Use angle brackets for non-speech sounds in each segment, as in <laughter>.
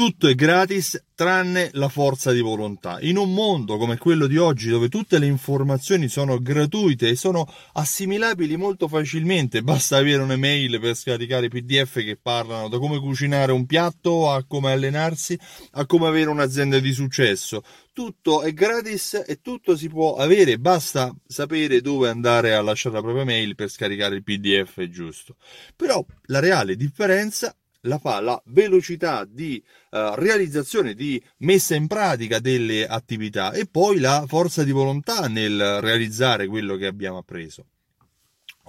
Tutto è gratis tranne la forza di volontà. In un mondo come quello di oggi, dove tutte le informazioni sono gratuite e sono assimilabili molto facilmente, <laughs> basta avere un'email per scaricare PDF che parlano da come cucinare un piatto a come allenarsi, a come avere un'azienda di successo. Tutto è gratis e tutto si può avere, basta sapere dove andare a lasciare la propria mail per scaricare il PDF giusto. Però la reale differenza la fa la velocità di uh, realizzazione, di messa in pratica delle attività e poi la forza di volontà nel realizzare quello che abbiamo appreso.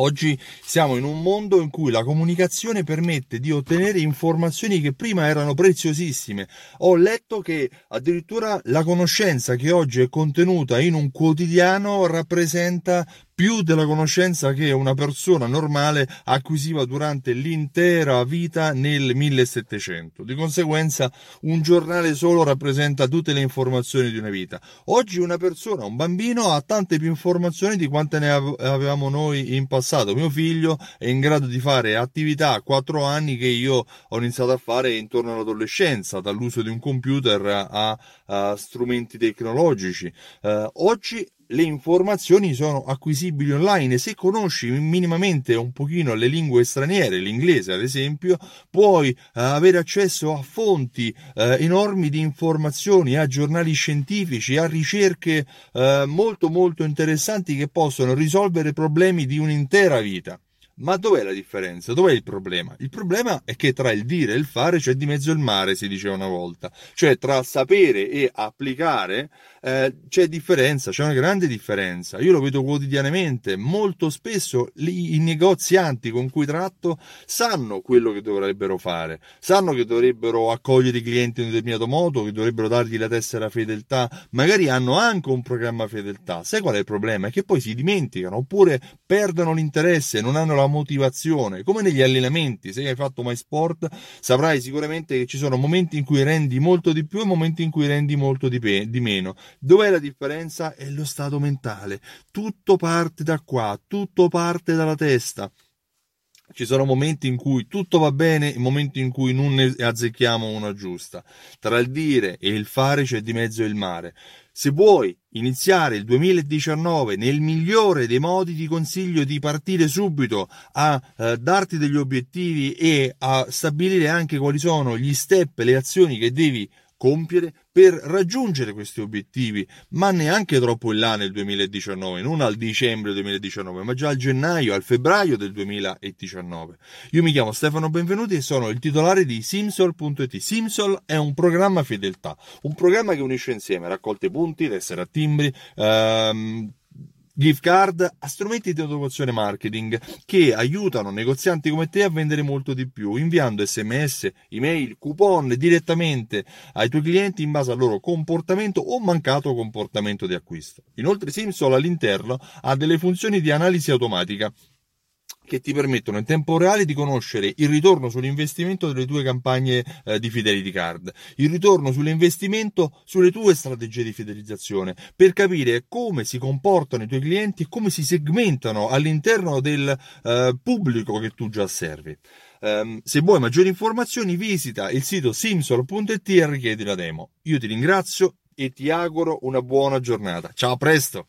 Oggi siamo in un mondo in cui la comunicazione permette di ottenere informazioni che prima erano preziosissime. Ho letto che addirittura la conoscenza che oggi è contenuta in un quotidiano rappresenta più della conoscenza che una persona normale acquisiva durante l'intera vita nel 1700. Di conseguenza un giornale solo rappresenta tutte le informazioni di una vita. Oggi una persona, un bambino, ha tante più informazioni di quante ne avevamo noi in passato. Mio figlio è in grado di fare attività a 4 anni che io ho iniziato a fare intorno all'adolescenza, dall'uso di un computer a, a strumenti tecnologici. Uh, oggi le informazioni sono acquisibili online se conosci minimamente un pochino le lingue straniere, l'inglese ad esempio, puoi eh, avere accesso a fonti eh, enormi di informazioni, a giornali scientifici, a ricerche eh, molto molto interessanti che possono risolvere problemi di un'intera vita. Ma dov'è la differenza? Dov'è il problema? Il problema è che tra il dire e il fare c'è di mezzo il mare, si diceva una volta. Cioè tra sapere e applicare eh, c'è differenza, c'è una grande differenza. Io lo vedo quotidianamente. Molto spesso i, i negozianti con cui tratto sanno quello che dovrebbero fare, sanno che dovrebbero accogliere i clienti in un determinato modo, che dovrebbero dargli la tessera fedeltà, magari hanno anche un programma fedeltà. Sai qual è il problema? È che poi si dimenticano oppure perdono l'interesse, non hanno la motivazione, come negli allenamenti, se hai fatto mai sport saprai sicuramente che ci sono momenti in cui rendi molto di più e momenti in cui rendi molto di, pe- di meno. Dov'è la differenza? È lo stato mentale. Tutto parte da qua, tutto parte dalla testa. Ci sono momenti in cui tutto va bene e momenti in cui non ne azzecchiamo una giusta. Tra il dire e il fare c'è di mezzo il mare. Se vuoi iniziare il 2019 nel migliore dei modi, ti consiglio di partire subito a eh, darti degli obiettivi e a stabilire anche quali sono gli step, le azioni che devi compiere per raggiungere questi obiettivi, ma neanche troppo in là nel 2019, non al dicembre 2019, ma già al gennaio, al febbraio del 2019. Io mi chiamo Stefano Benvenuti e sono il titolare di Simsol.it. Simsol è un programma fedeltà, un programma che unisce insieme raccolte punti, tessere a timbri, ehm, gift card a strumenti di automazione marketing che aiutano negozianti come te a vendere molto di più, inviando sms, email, coupon direttamente ai tuoi clienti in base al loro comportamento o mancato comportamento di acquisto. Inoltre Simsol all'interno ha delle funzioni di analisi automatica che ti permettono in tempo reale di conoscere il ritorno sull'investimento delle tue campagne eh, di Fidelity Card, il ritorno sull'investimento sulle tue strategie di fidelizzazione, per capire come si comportano i tuoi clienti e come si segmentano all'interno del eh, pubblico che tu già servi. Um, se vuoi maggiori informazioni visita il sito simsol.it e richiedi la demo. Io ti ringrazio e ti auguro una buona giornata. Ciao, a presto!